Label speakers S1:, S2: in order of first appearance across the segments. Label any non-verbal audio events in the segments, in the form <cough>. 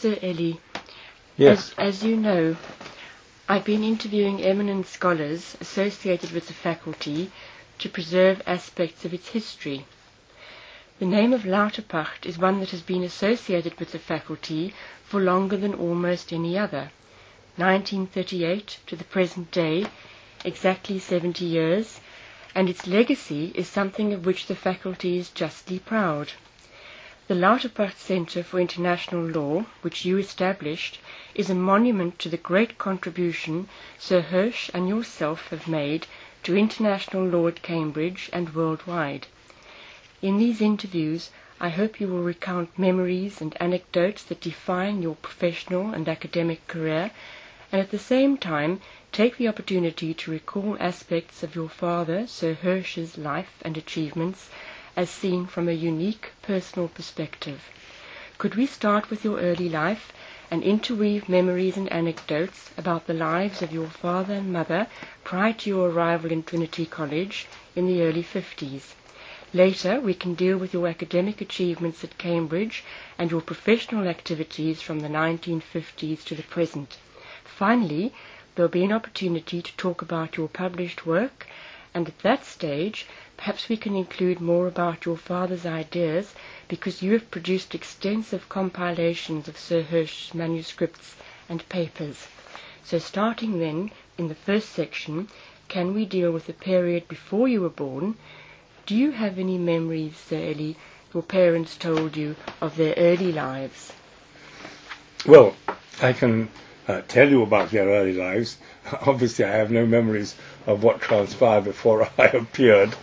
S1: Sir Eli,
S2: Yes.
S1: as, as you know, I've been interviewing eminent scholars associated with the faculty to preserve aspects of its history. The name of Lauterpacht is one that has been associated with the faculty for longer than almost any other. 1938 to the present day, exactly 70 years, and its legacy is something of which the faculty is justly proud. The Lauterpacht Center for International Law, which you established, is a monument to the great contribution Sir Hirsch and yourself have made to international law at Cambridge and worldwide. In these interviews, I hope you will recount memories and anecdotes that define your professional and academic career, and at the same time take the opportunity to recall aspects of your father, Sir Hirsch's life and achievements as seen from a unique personal perspective. Could we start with your early life and interweave memories and anecdotes about the lives of your father and mother prior to your arrival in Trinity College in the early 50s? Later, we can deal with your academic achievements at Cambridge and your professional activities from the 1950s to the present. Finally, there will be an opportunity to talk about your published work, and at that stage, perhaps we can include more about your father's ideas because you have produced extensive compilations of Sir Hirsch's manuscripts and papers. So starting then, in the first section, can we deal with the period before you were born? Do you have any memories, Sir Eli, your parents told you of their early lives?
S2: Well, I can uh, tell you about their early lives. <laughs> Obviously, I have no memories of what transpired before <laughs> I appeared,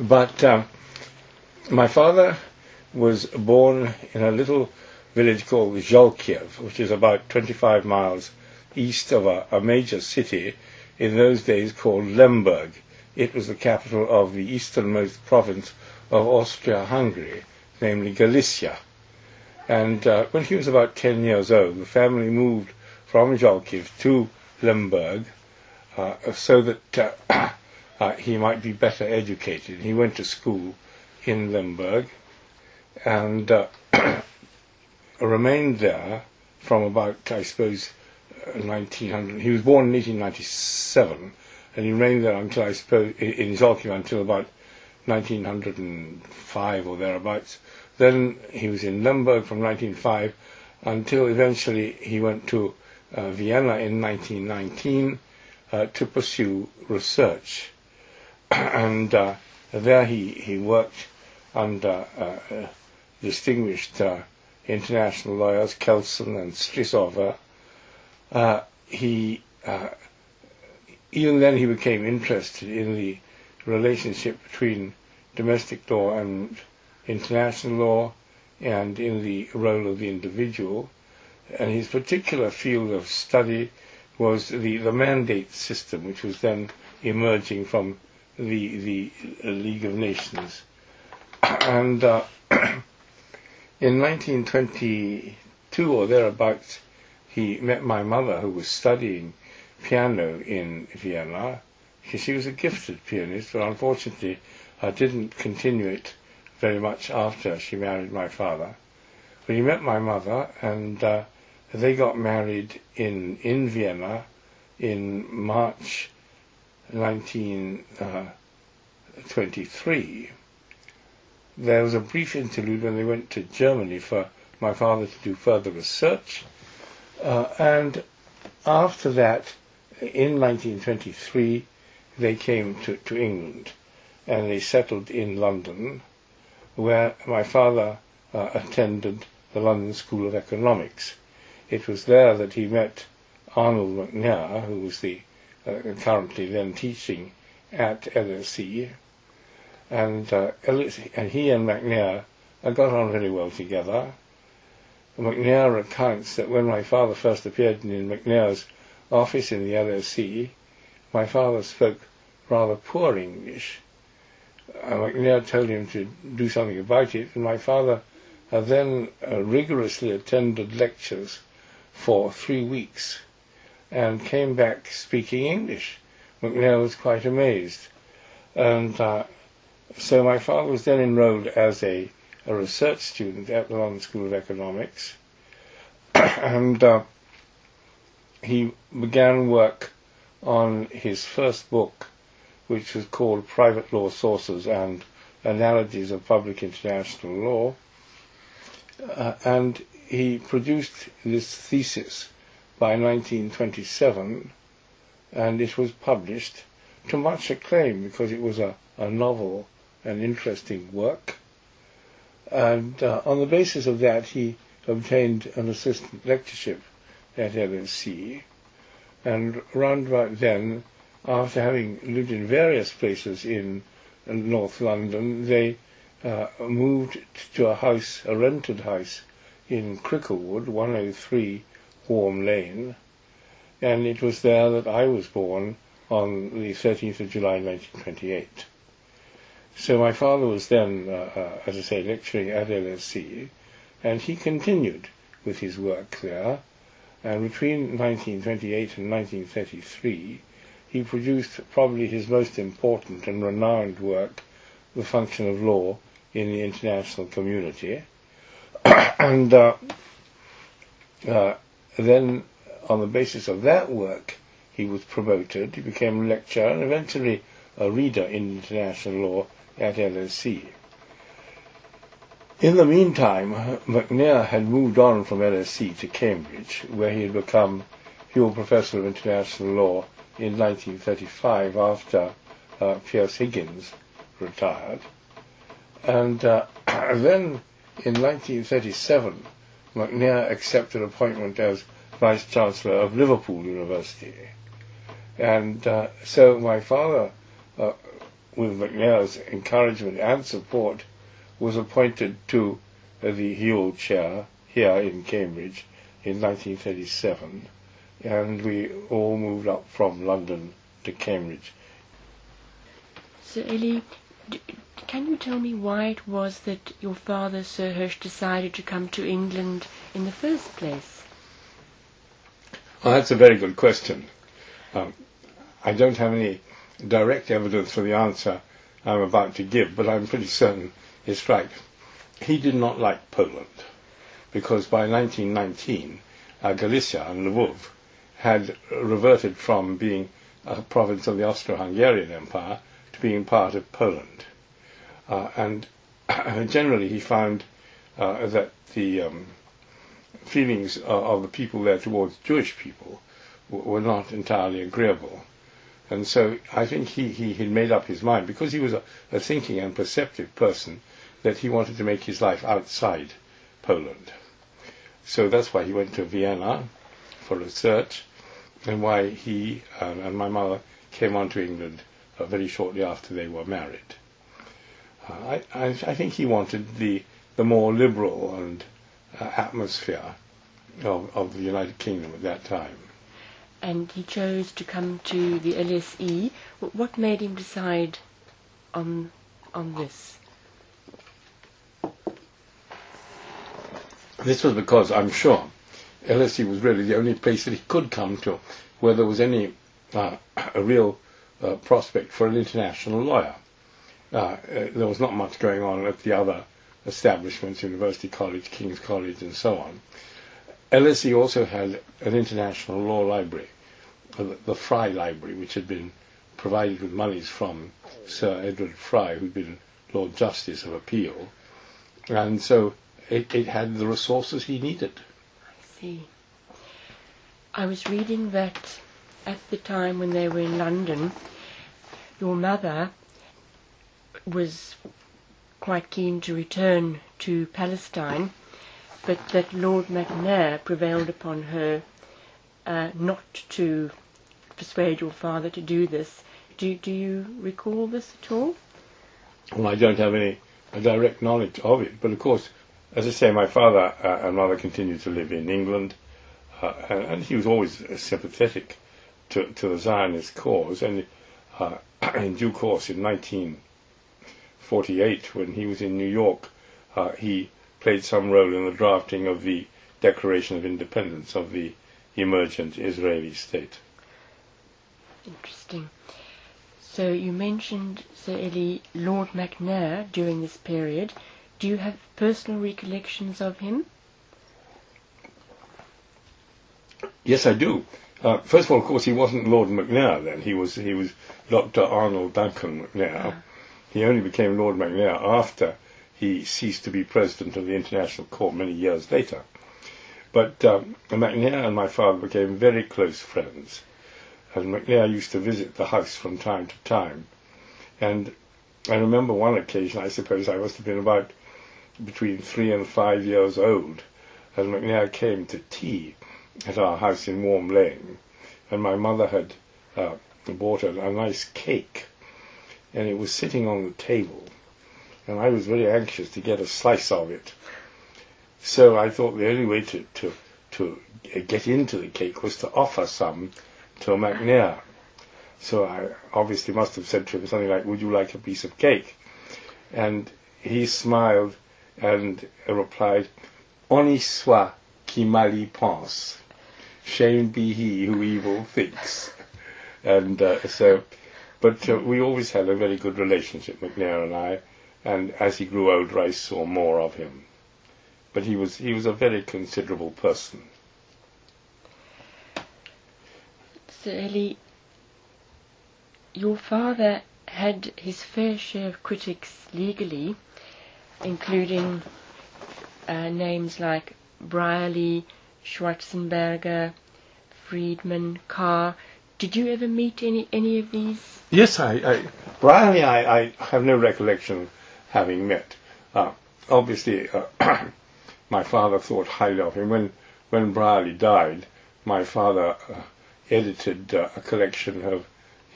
S2: but um, my father was born in a little village called Zholkiev, which is about 25 miles east of a, a major city in those days called Lemberg. It was the capital of the easternmost province of Austria-Hungary, namely Galicia. And uh, when he was about 10 years old, the family moved from Zholkiev to Lemberg uh, so that uh, uh, he might be better educated. He went to school in Lemberg and uh, <coughs> remained there from about, I suppose, uh, 1900. He was born in 1897, and he remained there until, I suppose, in Zolkiv until about 1905 or thereabouts. Then he was in Lemberg from 1905 until eventually he went to uh, Vienna in 1919 uh, to pursue research. <coughs> and uh, there he, he worked under uh, uh, distinguished uh, international lawyers, Kelsen and Strisower. Uh, he, even then he became interested in the relationship between domestic law and international law and in the role of the individual. And his particular field of study was the, the mandate system, which was then emerging from the, the League of Nations. <clears throat> And uh, <clears throat> in 1922 or thereabouts, he met my mother, who was studying piano in Vienna. She, she was a gifted pianist, but unfortunately, I didn't continue it very much after she married my father. But he met my mother, and uh, they got married in in Vienna in March 1923. There was a brief interlude when they went to Germany for my father to do further research, uh, and after that, in 1923, they came to, to England, and they settled in London, where my father uh, attended the London School of Economics. It was there that he met Arnold McNair, who was the uh, currently then teaching at LSE, and uh, LSE, and he and McNair uh, got on very well together. McNair recounts that when my father first appeared in McNair's office in the LSE, my father spoke rather poor English. Uh, McNair told him to do something about it, and my father uh, then uh, rigorously attended lectures for three weeks and came back speaking English. McNair was quite amazed. And uh, so my father was then enrolled as a, a research student at the London School of Economics. <coughs> and uh, he began work on his first book, which was called Private Law Sources and Analogies of Public International Law. Uh, and he produced this thesis by 1927, and it was published to much acclaim because it was a, a novel and interesting work. And uh, on the basis of that, he obtained an assistant lectureship at LSE. And round about then, after having lived in various places in North London, they uh, moved to a house, a rented house in Cricklewood, 103 Walm Lane. And it was there that I was born on the 13th of July 1928. So my father was then, uh, uh, as I say, lecturing at LSE, and he continued with his work there. And between 1928 and 1933, he produced probably his most important and renowned work, The Function of Law in the International Community. <coughs> and uh, uh, then, on the basis of that work, he was promoted. He became a lecturer and eventually a reader in international law at LSE. In the meantime, McNair had moved on from LSE to Cambridge, where he had become Whewell Professor of International Law in 1935 after uh, Pearce Higgins retired. And uh, <clears throat> then in 1937, McNair accepted appointment as Vice Chancellor of Liverpool University. And uh, so my father, uh, with McNair's encouragement and support, was appointed to the Whewell Chair here in Cambridge in 1937, and we all moved up from London to Cambridge.
S1: So, Eli, can you tell me why it was that your father, Sir Hirsch, decided to come to England in the first place?
S2: Well, that's a very good question. Um, I don't have any direct evidence for the answer I'm about to give, but I'm pretty certain it's right. He did not like Poland because by 1919, uh, Galicia and Lvov had reverted from being a province of the Austro-Hungarian Empire being part of Poland. Uh, and generally he found uh, that the um, feelings of, the people there towards Jewish people were not entirely agreeable. And so I think he, he had made up his mind, because he was a, a thinking and perceptive person, that he wanted to make his life outside Poland. So that's why he went to Vienna for research, and why he um, and my mother came on to England uh, very shortly after they were married. Uh, I, I, I, think he wanted the the more liberal and uh, atmosphere of, of the United Kingdom at that time
S1: and he chose to come to the LSE. What made him decide on on this?
S2: This was because I'm sure LSE was really the only place that he could come to where there was any uh, <coughs> a real uh, prospect for an international lawyer. Uh, uh there was not much going on at the other establishments, University College, King's College, and so on. LSE also had an international law library, uh, the Fry Library, which had been provided with monies from Sir Edward Fry, who'd been Lord Justice of Appeal. And so it, it had the resources he needed.
S1: I see. I was reading that at the time when they were in London, your mother was quite keen to return to Palestine but that Lord McNair prevailed upon her uh, not to persuade your father to do this. Do, do you recall this at all?
S2: Well, I don't have any direct knowledge of it, but of course, as I say, my father uh, and mother continued to live in England, uh, and, and, he was always sympathetic to, the Zionist cause, and uh, <clears throat> in due course, in 1948, when he was in New York, uh, he played some role in the drafting of the Declaration of Independence of the emergent Israeli state.
S1: Interesting. So you mentioned Sir Eli Lord McNair during this period. Do you have personal recollections of him?
S2: Yes, I do. Uh, first of all, of course, he wasn't Lord McNair then. He was he was Dr. Arnold Duncan McNair. He only became Lord McNair after he ceased to be president of the International Court many years later. But um, McNair and my father became very close friends, and McNair used to visit the house from time to time. And I remember one occasion, I suppose I must have been about between three and five years old, and McNair came to tea at our house in Walm Lane, and my mother had uh, bought a, a nice cake, and it was sitting on the table, and I was very anxious to get a slice of it. So I thought the only way to, to, to get into the cake was to offer some to McNair. So I obviously must have said to him something like, would you like a piece of cake? And he smiled and replied, On soit qui mal y pense. Shame be he who evil thinks. And uh, so, but uh, we always had a very good relationship, McNair and I, and as he grew older, I saw more of him. But he was he was a very considerable person.
S1: Sir Eli, your father had his fair share of critics legally, including uh, names like Brierley, Schwarzenberger, Friedman, Carr. Did you ever meet any any of these?
S2: Yes, I, I Brierley, I, I have no recollection having met. Uh, obviously, uh, <clears throat> my father thought highly of him. When when Brierley died, my father uh, edited uh, a collection of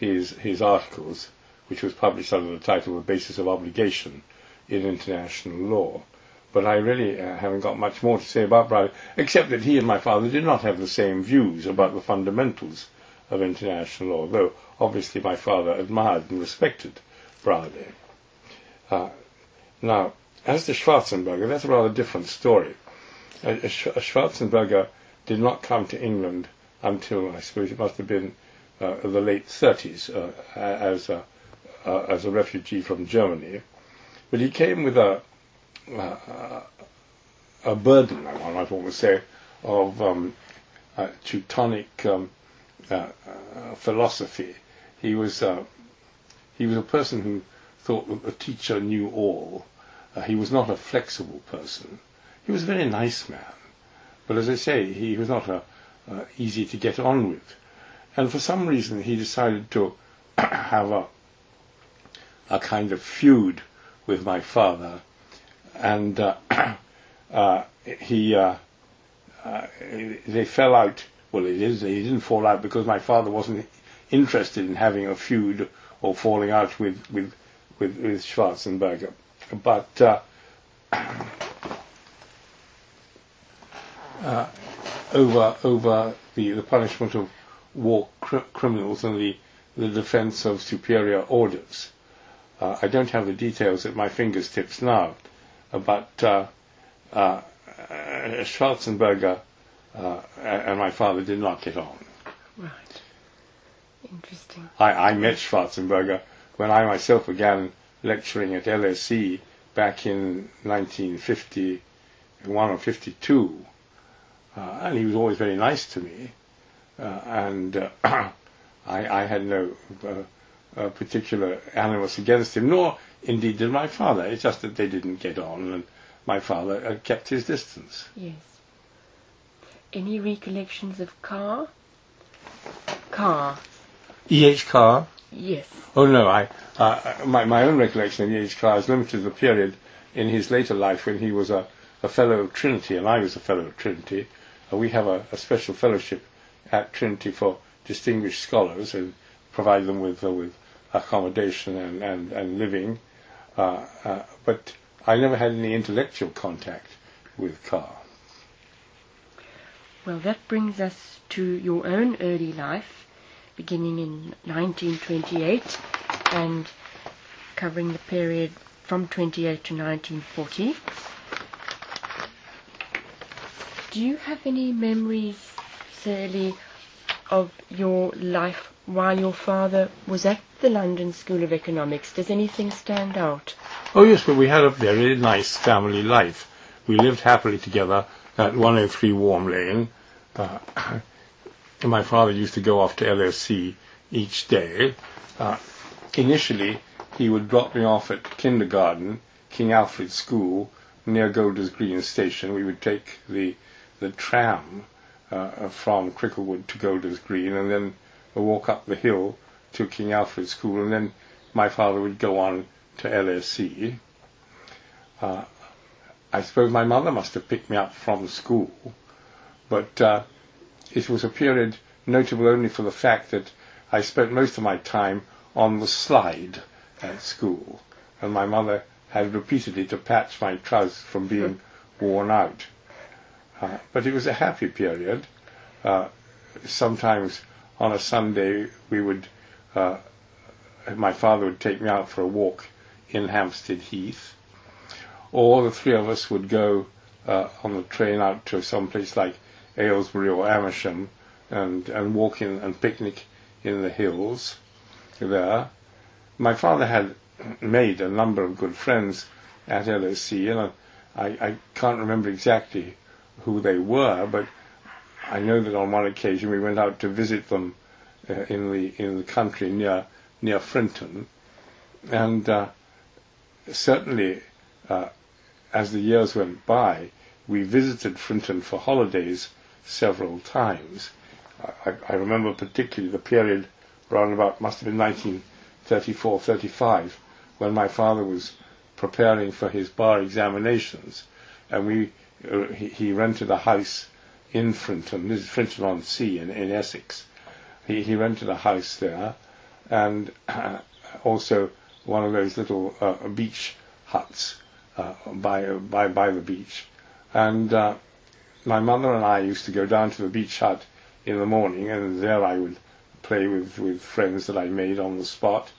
S2: his his articles, which was published under the title "The Basis of Obligation in International Law." But I really uh, haven't got much more to say about Brierley, except that he and my father did not have the same views about the fundamentals of international law, though obviously my father admired and respected Brierley. Uh, now, as to Schwarzenberger, that's a rather different story. Uh, Schwarzenberger did not come to England until, I suppose it must have been uh, the late 30s uh, as, a, uh, as a refugee from Germany. But he came with a, a burden, I might almost say, of um, Teutonic um, uh, uh, philosophy. He was uh, he was a person who thought that the teacher knew all. he was not a flexible person. He was a very nice man, but as I say, he was not a, easy to get on with. And for some reason, he decided to <clears throat> have a a kind of feud with my father, and uh, <clears throat> uh, he uh, they fell out well, it is. He didn't fall out because my father wasn't interested in having a feud or falling out with with with, with Schwarzenberger. But uh, <clears throat> over over the, the punishment of war cr- criminals and the the defense of superior orders. Uh, I don't have the details at my fingertips now, but uh, uh, Schwarzenberger uh, and my father did not get on.
S1: Right. Interesting.
S2: I, I met Schwarzenberger when I myself began lecturing at LSE back in 1951 or 52. Uh, and he was always very nice to me. Uh, and uh, <clears throat> I, I, had no uh, particular animus against him, nor indeed did my father. It's just that they didn't get on, and my father uh, kept his distance.
S1: Yes any recollections of Carr? Carr.
S2: E.H. Carr?
S1: Yes.
S2: Oh no, I uh, my my own recollection of E.H. Carr is limited to the period in his later life when he was a, a fellow of Trinity and I was a fellow of Trinity. Uh, we have a, a, special fellowship at Trinity for distinguished scholars and provide them with uh, with accommodation and and, and living. Uh, uh, but I never had any intellectual contact with Carr.
S1: Well, that brings us to your own early life, beginning in 1928 and covering the period from 28 to 1940. Do you have any memories, Sally, of your life while your father was at the London School of Economics? Does anything stand out?
S2: Oh yes, but we had a very nice family life. We lived happily together at 103 Walm Lane. Uh, <coughs> my father used to go off to LSE each day. Uh, initially, he would drop me off at kindergarten, King Alfred School, near Golders Green Station. We would take the the tram uh, from Cricklewood to Golders Green, and then a walk up the hill to King Alfred School, and then my father would go on to LSE. Uh, I suppose my mother must have picked me up from school, but uh, it was a period notable only for the fact that I spent most of my time on the slide at school, and my mother had repeatedly to patch my trousers from being <laughs> worn out. Uh, but it was a happy period. Uh, sometimes on a Sunday we would, uh, my father would take me out for a walk in Hampstead Heath, or the three of us would go uh, on the train out to some place like Aylesbury or Amersham and, and walk in and picnic in the hills there. My father had made a number of good friends at LSE, and I, I can't remember exactly who they were, but I know that on one occasion we went out to visit them uh, in the in the country near near Frinton, and uh, certainly uh, as the years went by, we visited Frinton for holidays several times. I, I remember particularly the period around about must have been 1934, 35, when my father was preparing for his bar examinations, and we uh, he, he, rented a house in Frinton. This is Frinton on Sea in, in Essex. He, he rented a house there, and uh, also one of those little uh, beach huts uh, by by by the beach, and uh, my mother and I used to go down to the beach hut in the morning, and there I would play with, with friends that I made on the spot.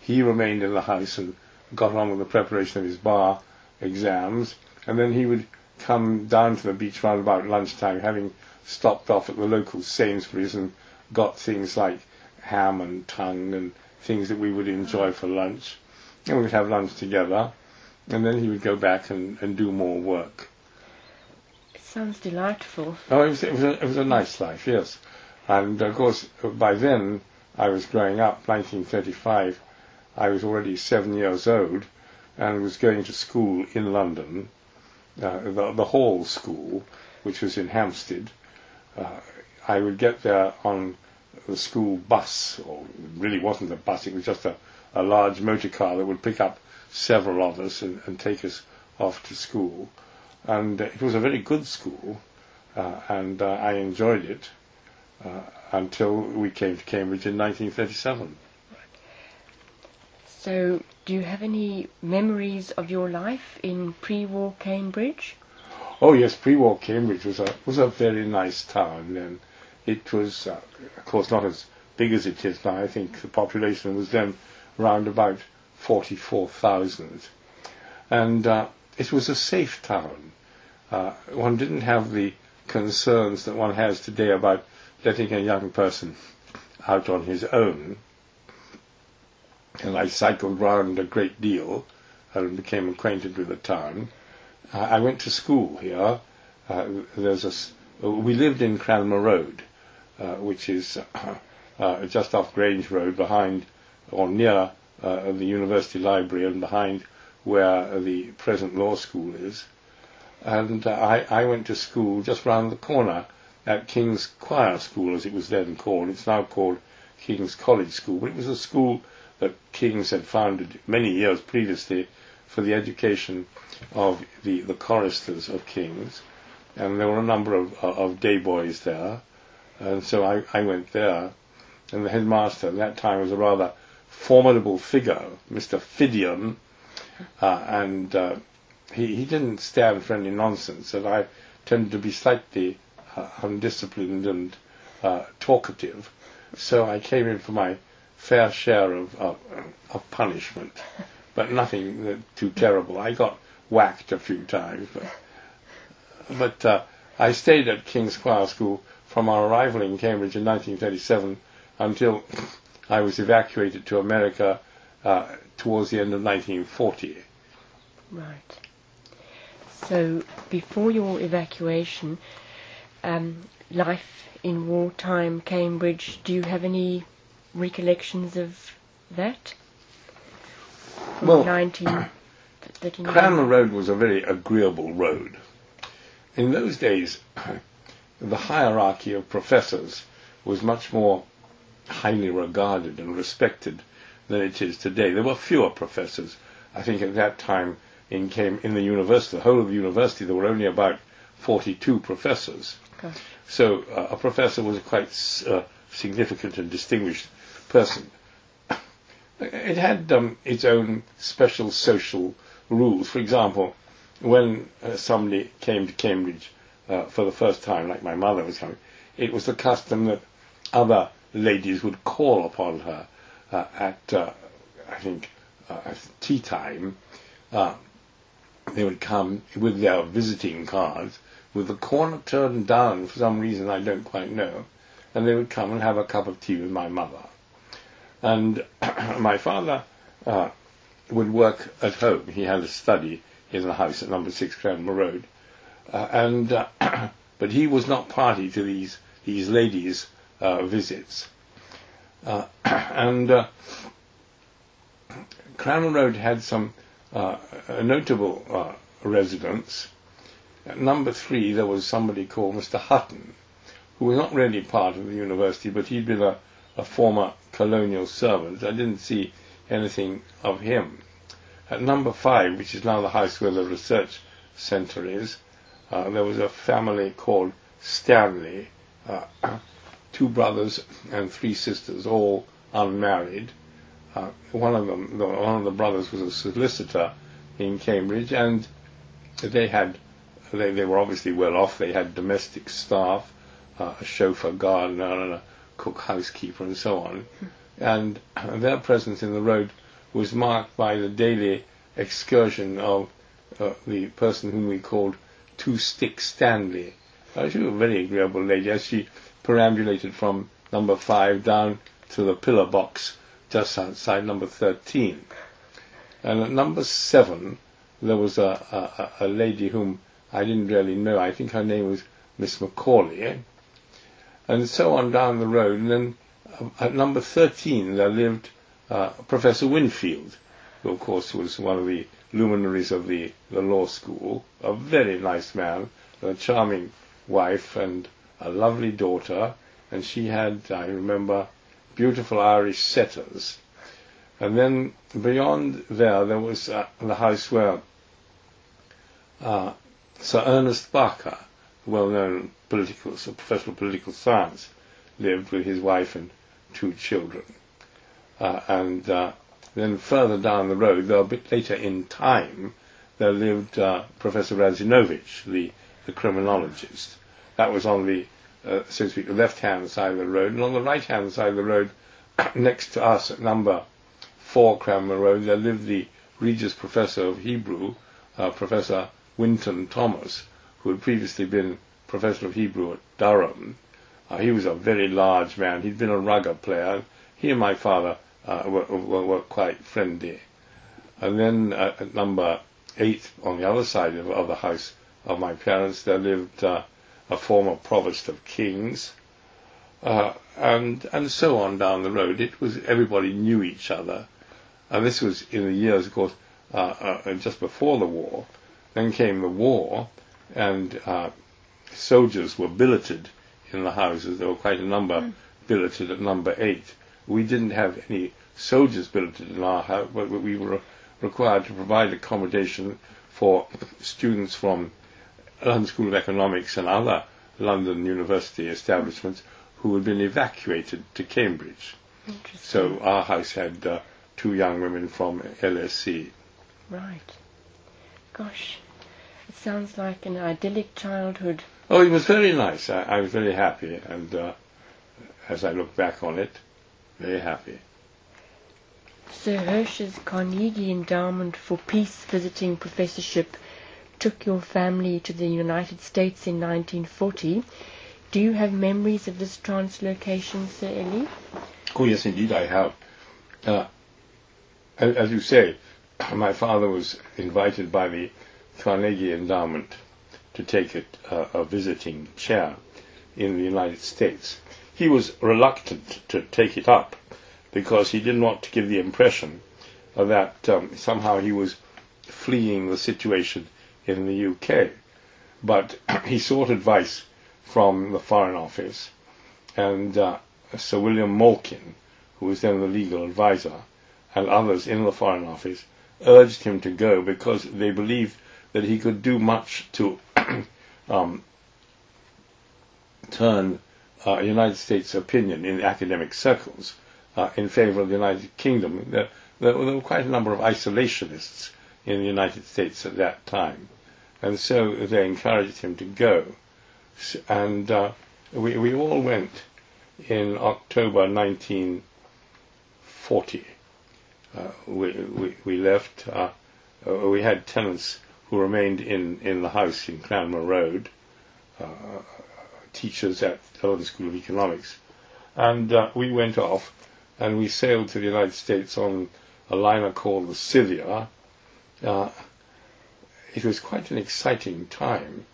S2: He remained in the house and got on with the preparation of his bar exams, and then he would come down to the beach round about lunchtime, having stopped off at the local Sainsbury's and got things like ham and tongue and things that we would enjoy for lunch. And we'd have lunch together, and then he would go back and, and do more work.
S1: It sounds delightful.
S2: Oh, it was, it was, a, it was a nice life, yes. And of course, by then I was growing up, 1935. I was already seven years old and was going to school in London, uh, the, the Hall School, which was in Hampstead. Uh, I would get there on the school bus, or really wasn't a bus, it was just a, a large motor car that would pick up several of us and, and take us off to school and it was a very good school, uh, and uh, I enjoyed it uh, until we came to Cambridge in 1937.
S1: So, do you have any memories of your life in pre-war Cambridge?
S2: Oh yes, pre-war Cambridge was a was a very nice town, and it was, uh, of course, not as big as it is now. I think the population was then around about forty-four thousand, and uh, it was a safe town. Uh, one didn't have the concerns that one has today about letting a young person out on his own. And I cycled round a great deal and became acquainted with the town. Uh, I went to school here. Uh, there's a, we lived in Cranmer Road, uh, which is <coughs> uh, just off Grange Road, behind or near uh, the University Library and behind where the present law school is and uh, I, I went to school just round the corner at King's Choir School, as it was then called. It's now called King's College School, but it was a school that King's had founded many years previously for the education of the, the choristers of King's, and there were a number of, of day boys there, and so I, I went there, and the headmaster at that time was a rather formidable figure, Mr. Fidian, uh, and uh, he, he didn't stand for any nonsense, and I tended to be slightly uh, undisciplined and uh, talkative. So I came in for my fair share of, of, of punishment, but nothing too terrible. I got whacked a few times, but, but uh, I stayed at King's Choir School from our arrival in Cambridge in 1937 until I was evacuated to America uh, towards the end of 1940.
S1: Right. So before your evacuation, um, life in wartime Cambridge. Do you have any recollections of that? From
S2: Well,
S1: 1939? <clears throat>
S2: Cranmer Road was a very agreeable road. In those days, <clears throat> the hierarchy of professors was much more highly regarded and respected than it is today. There were fewer professors. I think at that time in came in the university, the whole of the university, there were only about 42 professors. So uh, a professor was quite uh, significant and distinguished person. It had um, its own special social rules. For example, when uh, somebody came to Cambridge uh, for the first time, like my mother was coming, it was the custom that other ladies would call upon her uh, at, uh, I think, uh, at tea time. Uh, they would come with their visiting cards, with the corner turned down for some reason I don't quite know, and they would come and have a cup of tea with my mother. And <clears throat> my father uh, would work at home. He had a study in the house at number six Cranmer Road, uh, and uh, <clears throat> but he was not party to these these ladies' uh, visits. Uh, <clears throat> and uh, Cranmer Road had some uh, notable residents. At number three, there was somebody called Mr. Hutton, who was not really part of the university, but he'd been a, a former colonial servant. I didn't see anything of him. At number five, which is now the house where the research centre is, uh, there was a family called Stanley, uh, <clears throat> two brothers and three sisters, all unmarried. Uh, one of them, the, one of the brothers was a solicitor in Cambridge, and they had, they, they were obviously well off. They had domestic staff, uh, a chauffeur, gardener, and a cook, housekeeper, and so on. And their presence in the road was marked by the daily excursion of uh, the person whom we called Two Stick Stanley. Uh, she was a very agreeable lady as she perambulated from number five down to the pillar box just outside number 13. And at number seven, there was a, a, a lady whom I didn't really know. I think her name was Miss Macaulay. And so on down the road. And then uh, at number 13, there lived uh, Professor Winfield, who, of course, was one of the luminaries of the, the law school. A very nice man, a charming wife, and a lovely daughter. And she had, I remember, beautiful Irish setters. And then beyond there, there was uh, the house where uh, Sir Ernest Barker, well-known political, so professional political science, lived with his wife and two children. Uh, and uh, then further down the road, though a bit later in time, there lived uh, Professor Radzinowicz, the, the criminologist. That was on the, uh, so to speak, the left-hand side of the road. And on the right-hand side of the road, <clears throat> next to us at number four Cranmer Road, there lived the Regius Professor of Hebrew, uh, Professor Winton Thomas, who had previously been Professor of Hebrew at Durham. Uh, he was a very large man. He'd been a rugger player. He and my father uh, were, were, were quite friendly. And then uh, at number eight, on the other side of, of the house of my parents, there lived uh, a former provost of Kings, uh, and and so on down the road. It was everybody knew each other, and this was in the years, of course, uh, just before the war. Then came the war, and uh, soldiers were billeted in the houses. There were quite a number billeted at number eight. We didn't have any soldiers billeted in our house, but we were required to provide accommodation for students from London School of Economics and other London university establishments who had been evacuated to Cambridge. So our house had uh, two young women from LSE.
S1: Right. Gosh, it sounds like an idyllic childhood.
S2: Oh, it was very nice. I, I was very happy, and uh, as I look back on it, very happy.
S1: Sir Hirsch's Carnegie Endowment for Peace Visiting Professorship took your family to the United States in 1940. Do you have memories of this translocation, Sir Eli?
S2: Oh, yes, indeed, I have. Uh, as, as you say, <coughs> my father was invited by the Carnegie Endowment to take a, uh, a visiting chair in the United States. He was reluctant to take it up because he didn't want to give the impression that um, somehow he was fleeing the situation in the UK. But <clears throat> he sought advice from the Foreign Office, and uh, Sir William Malkin, who was then the legal advisor, and others in the Foreign Office urged him to go because they believed that he could do much to <clears throat> um, turn uh, United States opinion in academic circles uh, in favor of the United Kingdom. There, there, were quite a number of isolationists in the United States at that time, and so they encouraged him to go. And uh, we, we all went in October 1940. Uh, we, we, we left. Uh, we had tenants who remained in, in the house in Cranmer Road, uh, teachers at the London School of Economics. And uh, we went off and we sailed to the United States on a liner called the Scythia. Uh, it was quite an exciting time.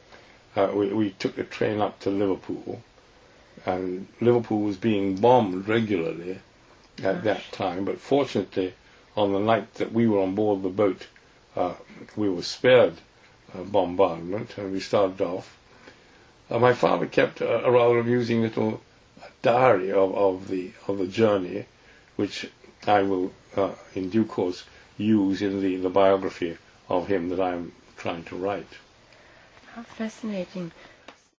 S2: Uh, we, we took the train up to Liverpool, and Liverpool was being bombed regularly at that time. But fortunately, on the night that we were on board the boat, uh, we were spared uh, bombardment, and we started off. Uh, my father kept a, a, rather amusing little diary of, of the of the journey, which I will, uh, in due course, use in the, the biography of him that I am trying to write.
S1: How fascinating.